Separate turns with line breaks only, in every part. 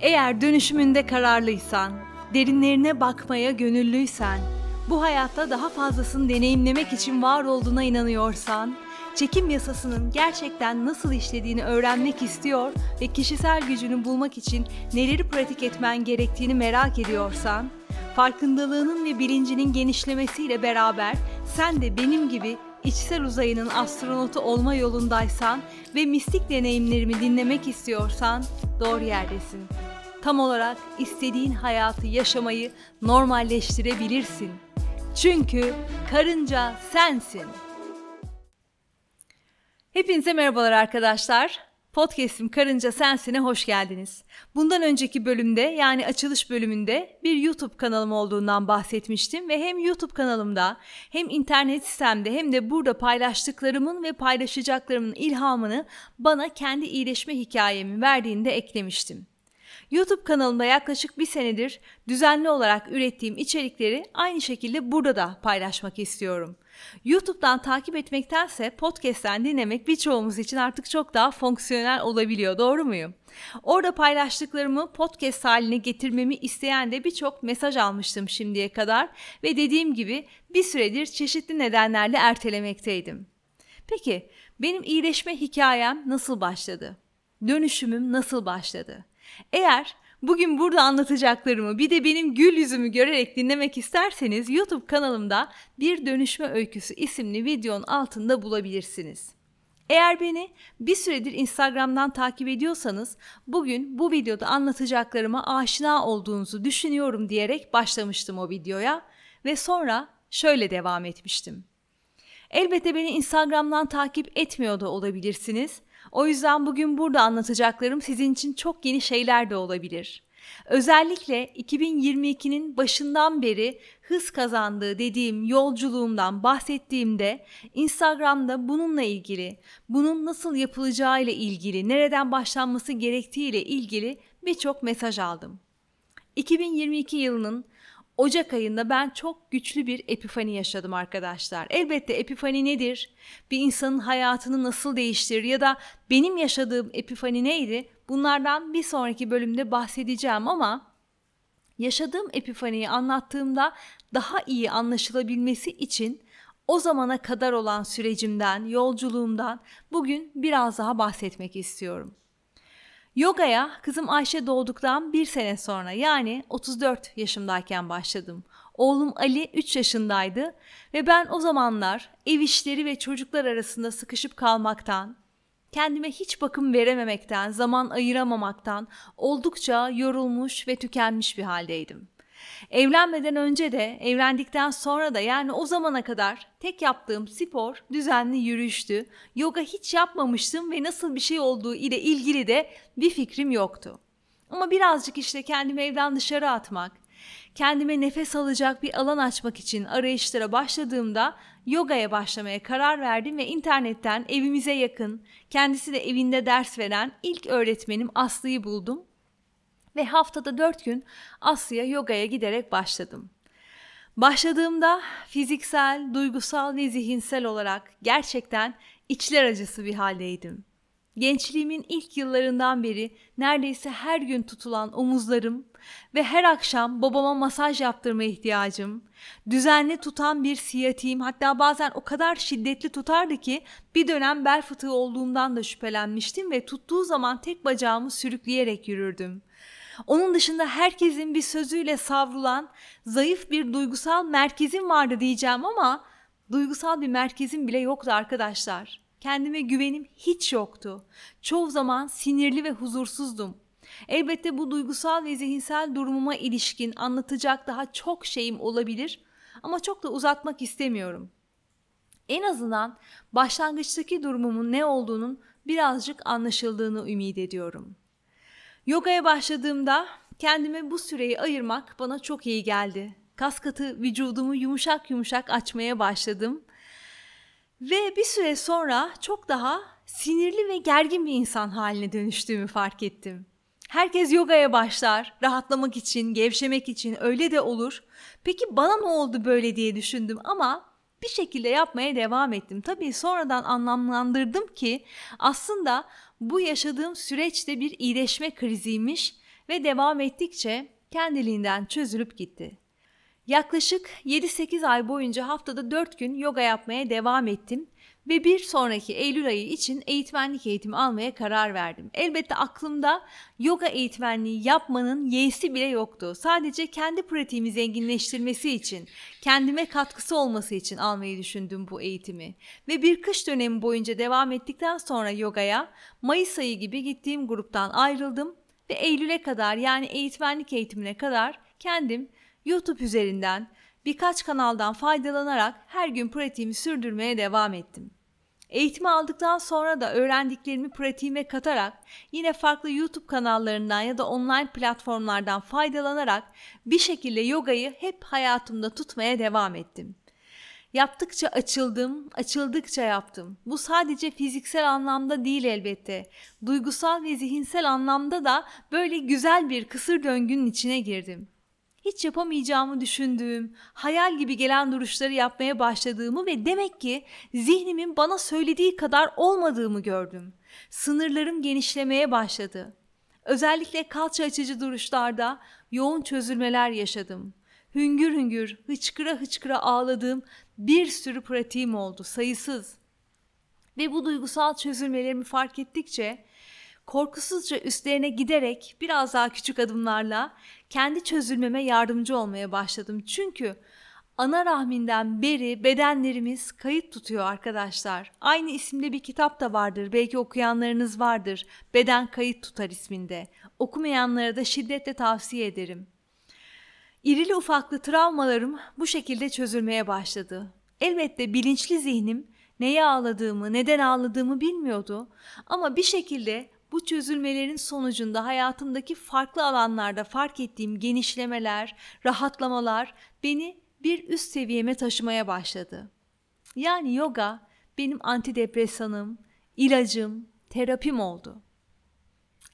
Eğer dönüşümünde kararlıysan, derinlerine bakmaya gönüllüysen, bu hayatta daha fazlasını deneyimlemek için var olduğuna inanıyorsan, çekim yasasının gerçekten nasıl işlediğini öğrenmek istiyor ve kişisel gücünü bulmak için neleri pratik etmen gerektiğini merak ediyorsan, farkındalığının ve bilincinin genişlemesiyle beraber sen de benim gibi içsel uzayının astronotu olma yolundaysan ve mistik deneyimlerimi dinlemek istiyorsan doğru yerdesin. Tam olarak istediğin hayatı yaşamayı normalleştirebilirsin. Çünkü karınca sensin. Hepinize merhabalar arkadaşlar. Podcast'im Karınca Sensin'e hoş geldiniz. Bundan önceki bölümde yani açılış bölümünde bir YouTube kanalım olduğundan bahsetmiştim ve hem YouTube kanalımda hem internet sistemde hem de burada paylaştıklarımın ve paylaşacaklarımın ilhamını bana kendi iyileşme hikayemi verdiğinde eklemiştim. YouTube kanalımda yaklaşık bir senedir düzenli olarak ürettiğim içerikleri aynı şekilde burada da paylaşmak istiyorum. YouTube'dan takip etmektense podcast'ten dinlemek birçoğumuz için artık çok daha fonksiyonel olabiliyor. Doğru muyum? Orada paylaştıklarımı podcast haline getirmemi isteyen de birçok mesaj almıştım şimdiye kadar ve dediğim gibi bir süredir çeşitli nedenlerle ertelemekteydim. Peki benim iyileşme hikayem nasıl başladı? Dönüşümüm nasıl başladı? Eğer bugün burada anlatacaklarımı bir de benim gül yüzümü görerek dinlemek isterseniz YouTube kanalımda Bir Dönüşme Öyküsü isimli videonun altında bulabilirsiniz. Eğer beni bir süredir Instagram'dan takip ediyorsanız bugün bu videoda anlatacaklarıma aşina olduğunuzu düşünüyorum diyerek başlamıştım o videoya ve sonra şöyle devam etmiştim. Elbette beni Instagram'dan takip etmiyor da olabilirsiniz o yüzden bugün burada anlatacaklarım sizin için çok yeni şeyler de olabilir. Özellikle 2022'nin başından beri hız kazandığı dediğim yolculuğumdan bahsettiğimde Instagram'da bununla ilgili, bunun nasıl yapılacağı ile ilgili, nereden başlanması gerektiği ile ilgili birçok mesaj aldım. 2022 yılının Ocak ayında ben çok güçlü bir epifani yaşadım arkadaşlar. Elbette epifani nedir? Bir insanın hayatını nasıl değiştirir ya da benim yaşadığım epifani neydi? Bunlardan bir sonraki bölümde bahsedeceğim ama yaşadığım epifaniyi anlattığımda daha iyi anlaşılabilmesi için o zamana kadar olan sürecimden, yolculuğumdan bugün biraz daha bahsetmek istiyorum. Yogaya kızım Ayşe doğduktan bir sene sonra yani 34 yaşımdayken başladım. Oğlum Ali 3 yaşındaydı ve ben o zamanlar ev işleri ve çocuklar arasında sıkışıp kalmaktan, kendime hiç bakım verememekten, zaman ayıramamaktan oldukça yorulmuş ve tükenmiş bir haldeydim. Evlenmeden önce de, evlendikten sonra da yani o zamana kadar tek yaptığım spor düzenli yürüyüştü. Yoga hiç yapmamıştım ve nasıl bir şey olduğu ile ilgili de bir fikrim yoktu. Ama birazcık işte kendimi evden dışarı atmak, kendime nefes alacak bir alan açmak için arayışlara başladığımda yogaya başlamaya karar verdim ve internetten evimize yakın, kendisi de evinde ders veren ilk öğretmenim Aslı'yı buldum ve haftada dört gün Asya yogaya giderek başladım. Başladığımda fiziksel, duygusal ve zihinsel olarak gerçekten içler acısı bir haldeydim. Gençliğimin ilk yıllarından beri neredeyse her gün tutulan omuzlarım ve her akşam babama masaj yaptırma ihtiyacım, düzenli tutan bir siyatiğim hatta bazen o kadar şiddetli tutardı ki bir dönem bel fıtığı olduğundan da şüphelenmiştim ve tuttuğu zaman tek bacağımı sürükleyerek yürürdüm. Onun dışında herkesin bir sözüyle savrulan zayıf bir duygusal merkezim vardı diyeceğim ama duygusal bir merkezim bile yoktu arkadaşlar. Kendime güvenim hiç yoktu. Çoğu zaman sinirli ve huzursuzdum. Elbette bu duygusal ve zihinsel durumuma ilişkin anlatacak daha çok şeyim olabilir ama çok da uzatmak istemiyorum. En azından başlangıçtaki durumumun ne olduğunun birazcık anlaşıldığını ümit ediyorum. Yogaya başladığımda kendime bu süreyi ayırmak bana çok iyi geldi. Kas katı vücudumu yumuşak yumuşak açmaya başladım. Ve bir süre sonra çok daha sinirli ve gergin bir insan haline dönüştüğümü fark ettim. Herkes yogaya başlar, rahatlamak için, gevşemek için öyle de olur. Peki bana ne oldu böyle diye düşündüm ama bir şekilde yapmaya devam ettim. Tabii sonradan anlamlandırdım ki aslında bu yaşadığım süreçte bir iyileşme kriziymiş ve devam ettikçe kendiliğinden çözülüp gitti. Yaklaşık 7-8 ay boyunca haftada 4 gün yoga yapmaya devam ettim ve bir sonraki Eylül ayı için eğitmenlik eğitimi almaya karar verdim. Elbette aklımda yoga eğitmenliği yapmanın yeğsi bile yoktu. Sadece kendi pratiğimi zenginleştirmesi için, kendime katkısı olması için almayı düşündüm bu eğitimi. Ve bir kış dönemi boyunca devam ettikten sonra yogaya Mayıs ayı gibi gittiğim gruptan ayrıldım ve Eylül'e kadar yani eğitmenlik eğitimine kadar kendim YouTube üzerinden birkaç kanaldan faydalanarak her gün pratiğimi sürdürmeye devam ettim. Eğitimi aldıktan sonra da öğrendiklerimi pratiğime katarak yine farklı YouTube kanallarından ya da online platformlardan faydalanarak bir şekilde yogayı hep hayatımda tutmaya devam ettim. Yaptıkça açıldım, açıldıkça yaptım. Bu sadece fiziksel anlamda değil elbette. Duygusal ve zihinsel anlamda da böyle güzel bir kısır döngünün içine girdim hiç yapamayacağımı düşündüğüm, hayal gibi gelen duruşları yapmaya başladığımı ve demek ki zihnimin bana söylediği kadar olmadığımı gördüm. Sınırlarım genişlemeye başladı. Özellikle kalça açıcı duruşlarda yoğun çözülmeler yaşadım. Hüngür hüngür, hıçkıra hıçkıra ağladığım bir sürü pratiğim oldu, sayısız. Ve bu duygusal çözülmelerimi fark ettikçe korkusuzca üstlerine giderek biraz daha küçük adımlarla kendi çözülmeme yardımcı olmaya başladım. Çünkü ana rahminden beri bedenlerimiz kayıt tutuyor arkadaşlar. Aynı isimde bir kitap da vardır. Belki okuyanlarınız vardır. Beden kayıt tutar isminde. Okumayanlara da şiddetle tavsiye ederim. İrili ufaklı travmalarım bu şekilde çözülmeye başladı. Elbette bilinçli zihnim neye ağladığımı, neden ağladığımı bilmiyordu ama bir şekilde bu çözülmelerin sonucunda hayatımdaki farklı alanlarda fark ettiğim genişlemeler, rahatlamalar beni bir üst seviyeme taşımaya başladı. Yani yoga benim antidepresanım, ilacım, terapim oldu.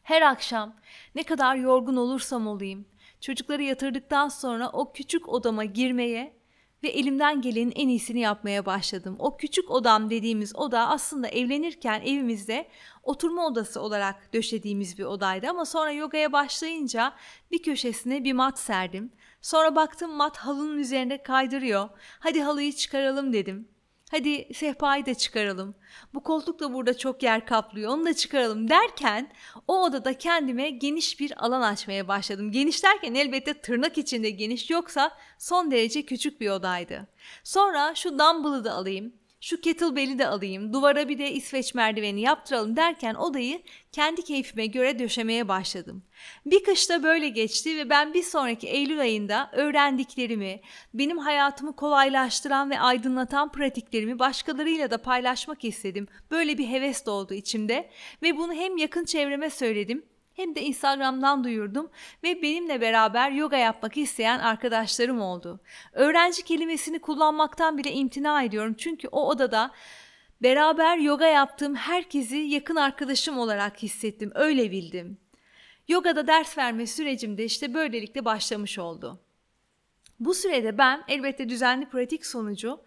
Her akşam ne kadar yorgun olursam olayım, çocukları yatırdıktan sonra o küçük odama girmeye ve elimden gelenin en iyisini yapmaya başladım. O küçük odam dediğimiz oda aslında evlenirken evimizde oturma odası olarak döşediğimiz bir odaydı ama sonra yogaya başlayınca bir köşesine bir mat serdim. Sonra baktım mat halının üzerinde kaydırıyor. Hadi halıyı çıkaralım dedim. Hadi sehpayı da çıkaralım. Bu koltuk da burada çok yer kaplıyor. Onu da çıkaralım derken o odada kendime geniş bir alan açmaya başladım. Geniş derken elbette tırnak içinde geniş yoksa son derece küçük bir odaydı. Sonra şu dumbbell'ı da alayım şu kettlebell'i de alayım, duvara bir de İsveç merdiveni yaptıralım derken odayı kendi keyfime göre döşemeye başladım. Bir kışta böyle geçti ve ben bir sonraki Eylül ayında öğrendiklerimi, benim hayatımı kolaylaştıran ve aydınlatan pratiklerimi başkalarıyla da paylaşmak istedim. Böyle bir heves doğdu içimde ve bunu hem yakın çevreme söyledim hem de Instagram'dan duyurdum ve benimle beraber yoga yapmak isteyen arkadaşlarım oldu. Öğrenci kelimesini kullanmaktan bile imtina ediyorum çünkü o odada beraber yoga yaptığım herkesi yakın arkadaşım olarak hissettim, öyle bildim. Yogada ders verme sürecim de işte böylelikle başlamış oldu. Bu sürede ben elbette düzenli pratik sonucu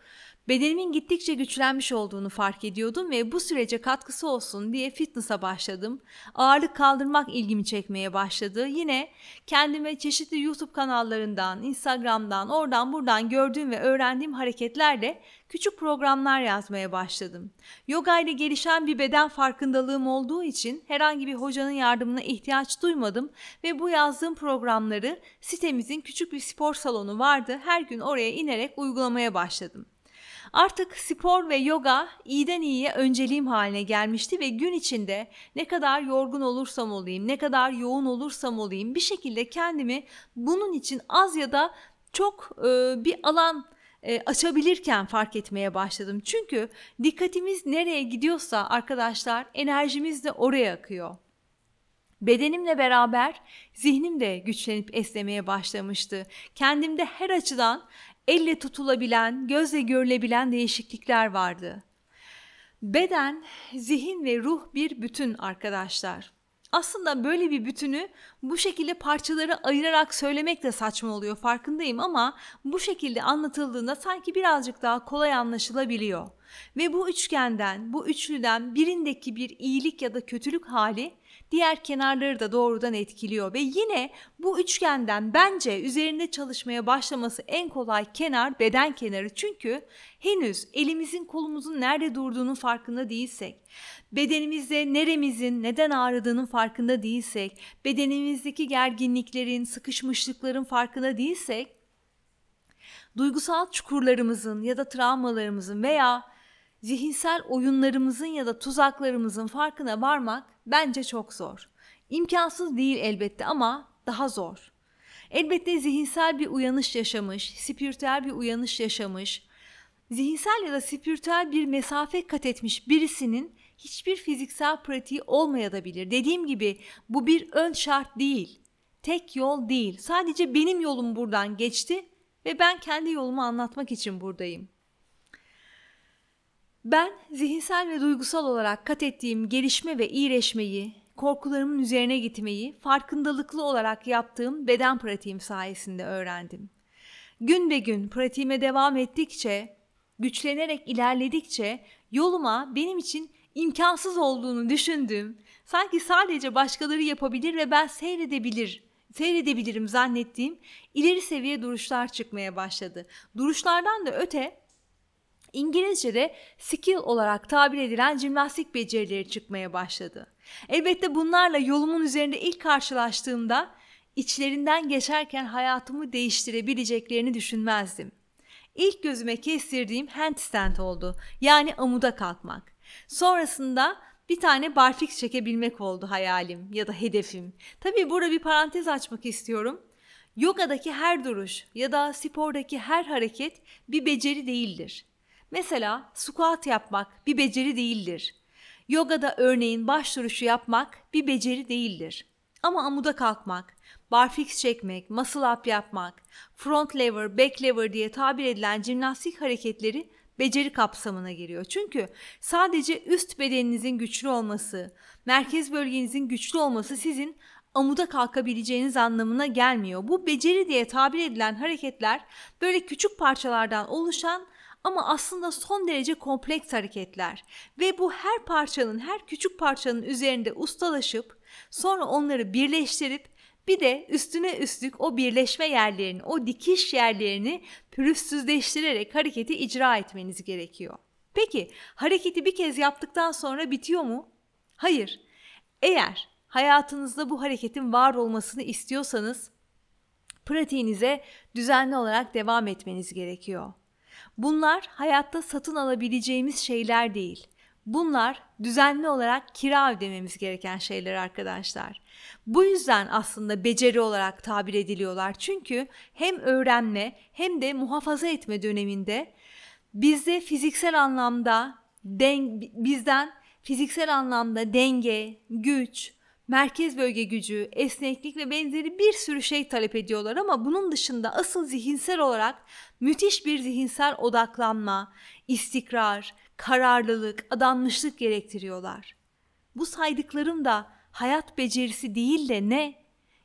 Bedenimin gittikçe güçlenmiş olduğunu fark ediyordum ve bu sürece katkısı olsun diye fitness'a başladım. Ağırlık kaldırmak ilgimi çekmeye başladı. Yine kendime çeşitli YouTube kanallarından, Instagram'dan, oradan buradan gördüğüm ve öğrendiğim hareketlerle küçük programlar yazmaya başladım. Yoga ile gelişen bir beden farkındalığım olduğu için herhangi bir hocanın yardımına ihtiyaç duymadım ve bu yazdığım programları sitemizin küçük bir spor salonu vardı. Her gün oraya inerek uygulamaya başladım. Artık spor ve yoga iyiden iyiye önceliğim haline gelmişti ve gün içinde ne kadar yorgun olursam olayım, ne kadar yoğun olursam olayım bir şekilde kendimi bunun için az ya da çok e, bir alan e, açabilirken fark etmeye başladım. Çünkü dikkatimiz nereye gidiyorsa arkadaşlar enerjimiz de oraya akıyor. Bedenimle beraber zihnim de güçlenip esnemeye başlamıştı. Kendimde her açıdan elle tutulabilen, gözle görülebilen değişiklikler vardı. Beden, zihin ve ruh bir bütün arkadaşlar. Aslında böyle bir bütünü bu şekilde parçaları ayırarak söylemek de saçma oluyor farkındayım ama bu şekilde anlatıldığında sanki birazcık daha kolay anlaşılabiliyor. Ve bu üçgenden, bu üçlüden birindeki bir iyilik ya da kötülük hali diğer kenarları da doğrudan etkiliyor ve yine bu üçgenden bence üzerinde çalışmaya başlaması en kolay kenar beden kenarı. Çünkü henüz elimizin kolumuzun nerede durduğunun farkında değilsek, bedenimizde neremizin neden ağrıdığının farkında değilsek, bedenimizdeki gerginliklerin, sıkışmışlıkların farkında değilsek duygusal çukurlarımızın ya da travmalarımızın veya zihinsel oyunlarımızın ya da tuzaklarımızın farkına varmak bence çok zor. İmkansız değil elbette ama daha zor. Elbette zihinsel bir uyanış yaşamış, spiritüel bir uyanış yaşamış, zihinsel ya da spiritüel bir mesafe kat etmiş birisinin hiçbir fiziksel pratiği olmayabilir. Dediğim gibi bu bir ön şart değil. Tek yol değil. Sadece benim yolum buradan geçti ve ben kendi yolumu anlatmak için buradayım. Ben zihinsel ve duygusal olarak kat ettiğim gelişme ve iyileşmeyi, korkularımın üzerine gitmeyi farkındalıklı olarak yaptığım beden pratiğim sayesinde öğrendim. Gün be gün pratiğime devam ettikçe, güçlenerek ilerledikçe yoluma benim için imkansız olduğunu düşündüğüm, sanki sadece başkaları yapabilir ve ben seyredebilir seyredebilirim zannettiğim ileri seviye duruşlar çıkmaya başladı. Duruşlardan da öte İngilizce'de skill olarak tabir edilen jimnastik becerileri çıkmaya başladı. Elbette bunlarla yolumun üzerinde ilk karşılaştığımda içlerinden geçerken hayatımı değiştirebileceklerini düşünmezdim. İlk gözüme kestirdiğim handstand oldu. Yani amuda kalkmak. Sonrasında bir tane barfix çekebilmek oldu hayalim ya da hedefim. Tabii burada bir parantez açmak istiyorum. Yogadaki her duruş ya da spordaki her hareket bir beceri değildir. Mesela squat yapmak bir beceri değildir. Yogada örneğin baş duruşu yapmak bir beceri değildir. Ama amuda kalkmak, barfix çekmek, muscle up yapmak, front lever, back lever diye tabir edilen jimnastik hareketleri beceri kapsamına giriyor. Çünkü sadece üst bedeninizin güçlü olması, merkez bölgenizin güçlü olması sizin amuda kalkabileceğiniz anlamına gelmiyor. Bu beceri diye tabir edilen hareketler böyle küçük parçalardan oluşan ama aslında son derece kompleks hareketler ve bu her parçanın, her küçük parçanın üzerinde ustalaşıp sonra onları birleştirip bir de üstüne üstlük o birleşme yerlerini, o dikiş yerlerini pürüzsüzleştirerek hareketi icra etmeniz gerekiyor. Peki hareketi bir kez yaptıktan sonra bitiyor mu? Hayır. Eğer hayatınızda bu hareketin var olmasını istiyorsanız pratiğinize düzenli olarak devam etmeniz gerekiyor. Bunlar hayatta satın alabileceğimiz şeyler değil. Bunlar düzenli olarak kira ödememiz gereken şeyler arkadaşlar. Bu yüzden aslında beceri olarak tabir ediliyorlar. Çünkü hem öğrenme hem de muhafaza etme döneminde bizde fiziksel anlamda den, bizden fiziksel anlamda denge, güç, merkez bölge gücü, esneklik ve benzeri bir sürü şey talep ediyorlar ama bunun dışında asıl zihinsel olarak müthiş bir zihinsel odaklanma, istikrar, kararlılık, adanmışlık gerektiriyorlar. Bu saydıklarım da hayat becerisi değil de ne?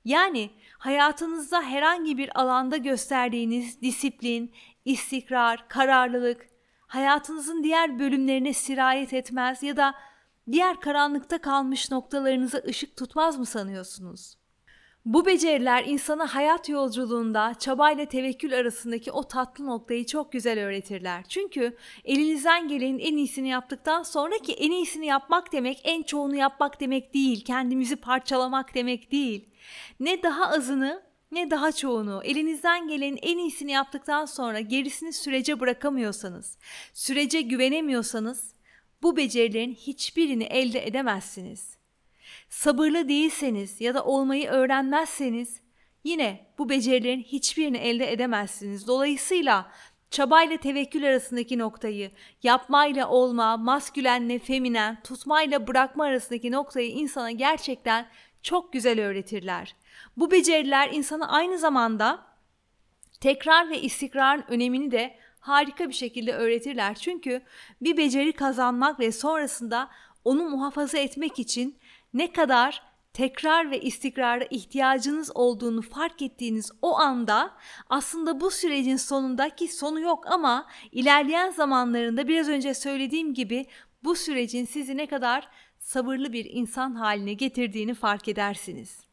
Yani hayatınızda herhangi bir alanda gösterdiğiniz disiplin, istikrar, kararlılık hayatınızın diğer bölümlerine sirayet etmez ya da diğer karanlıkta kalmış noktalarınıza ışık tutmaz mı sanıyorsunuz? Bu beceriler insana hayat yolculuğunda çabayla tevekkül arasındaki o tatlı noktayı çok güzel öğretirler. Çünkü elinizden gelenin en iyisini yaptıktan sonra ki en iyisini yapmak demek en çoğunu yapmak demek değil. Kendimizi parçalamak demek değil. Ne daha azını ne daha çoğunu elinizden gelenin en iyisini yaptıktan sonra gerisini sürece bırakamıyorsanız, sürece güvenemiyorsanız bu becerilerin hiçbirini elde edemezsiniz. Sabırlı değilseniz ya da olmayı öğrenmezseniz yine bu becerilerin hiçbirini elde edemezsiniz. Dolayısıyla çabayla tevekkül arasındaki noktayı, yapmayla olma, maskülenle feminen, tutmayla bırakma arasındaki noktayı insana gerçekten çok güzel öğretirler. Bu beceriler insana aynı zamanda tekrar ve istikrarın önemini de harika bir şekilde öğretirler. Çünkü bir beceri kazanmak ve sonrasında onu muhafaza etmek için ne kadar tekrar ve istikrara ihtiyacınız olduğunu fark ettiğiniz o anda aslında bu sürecin sonundaki sonu yok ama ilerleyen zamanlarında biraz önce söylediğim gibi bu sürecin sizi ne kadar sabırlı bir insan haline getirdiğini fark edersiniz.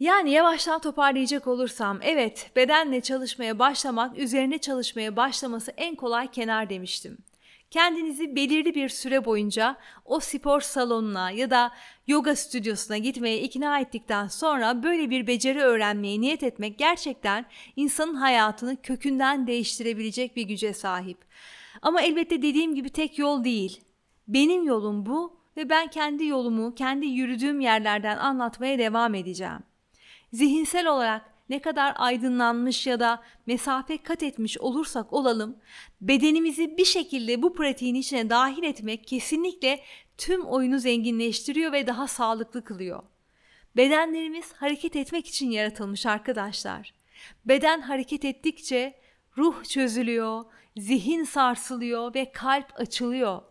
Yani yavaştan toparlayacak olursam evet bedenle çalışmaya başlamak üzerine çalışmaya başlaması en kolay kenar demiştim. Kendinizi belirli bir süre boyunca o spor salonuna ya da yoga stüdyosuna gitmeye ikna ettikten sonra böyle bir beceri öğrenmeye niyet etmek gerçekten insanın hayatını kökünden değiştirebilecek bir güce sahip. Ama elbette dediğim gibi tek yol değil. Benim yolum bu ve ben kendi yolumu kendi yürüdüğüm yerlerden anlatmaya devam edeceğim. Zihinsel olarak ne kadar aydınlanmış ya da mesafe kat etmiş olursak olalım, bedenimizi bir şekilde bu pratiğin içine dahil etmek kesinlikle tüm oyunu zenginleştiriyor ve daha sağlıklı kılıyor. Bedenlerimiz hareket etmek için yaratılmış arkadaşlar. Beden hareket ettikçe ruh çözülüyor, zihin sarsılıyor ve kalp açılıyor.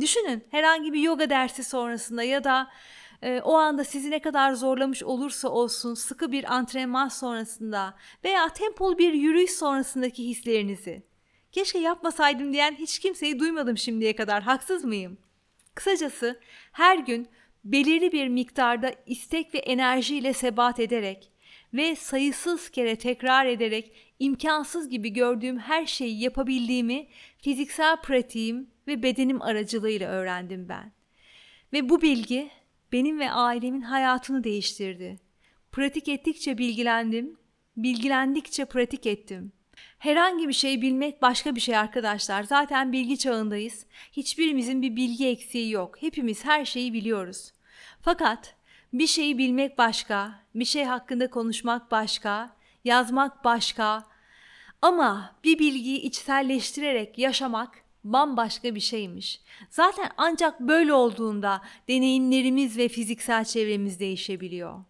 Düşünün herhangi bir yoga dersi sonrasında ya da e, o anda sizi ne kadar zorlamış olursa olsun sıkı bir antrenman sonrasında veya tempolu bir yürüyüş sonrasındaki hislerinizi. Keşke yapmasaydım diyen hiç kimseyi duymadım şimdiye kadar haksız mıyım? Kısacası her gün belirli bir miktarda istek ve enerjiyle sebat ederek ve sayısız kere tekrar ederek imkansız gibi gördüğüm her şeyi yapabildiğimi fiziksel pratiğim ve bedenim aracılığıyla öğrendim ben. Ve bu bilgi benim ve ailemin hayatını değiştirdi. Pratik ettikçe bilgilendim, bilgilendikçe pratik ettim. Herhangi bir şey bilmek başka bir şey arkadaşlar. Zaten bilgi çağındayız. Hiçbirimizin bir bilgi eksiği yok. Hepimiz her şeyi biliyoruz. Fakat bir şeyi bilmek başka, bir şey hakkında konuşmak başka, yazmak başka. Ama bir bilgiyi içselleştirerek yaşamak bambaşka bir şeymiş. Zaten ancak böyle olduğunda deneyimlerimiz ve fiziksel çevremiz değişebiliyor.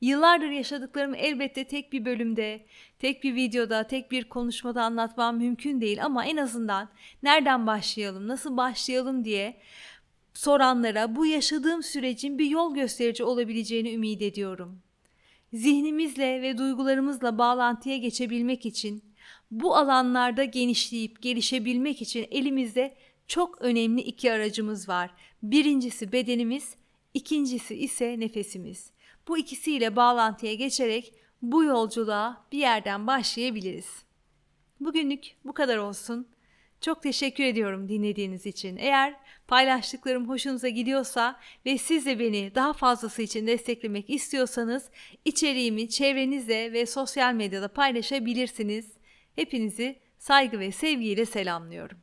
Yıllardır yaşadıklarımı elbette tek bir bölümde, tek bir videoda, tek bir konuşmada anlatmam mümkün değil ama en azından nereden başlayalım, nasıl başlayalım diye soranlara bu yaşadığım sürecin bir yol gösterici olabileceğini ümit ediyorum. Zihnimizle ve duygularımızla bağlantıya geçebilmek için bu alanlarda genişleyip gelişebilmek için elimizde çok önemli iki aracımız var. Birincisi bedenimiz, ikincisi ise nefesimiz. Bu ikisiyle bağlantıya geçerek bu yolculuğa bir yerden başlayabiliriz. Bugünlük bu kadar olsun. Çok teşekkür ediyorum dinlediğiniz için. Eğer paylaştıklarım hoşunuza gidiyorsa ve siz de beni daha fazlası için desteklemek istiyorsanız içeriğimi çevrenizde ve sosyal medyada paylaşabilirsiniz. Hepinizi saygı ve sevgiyle selamlıyorum.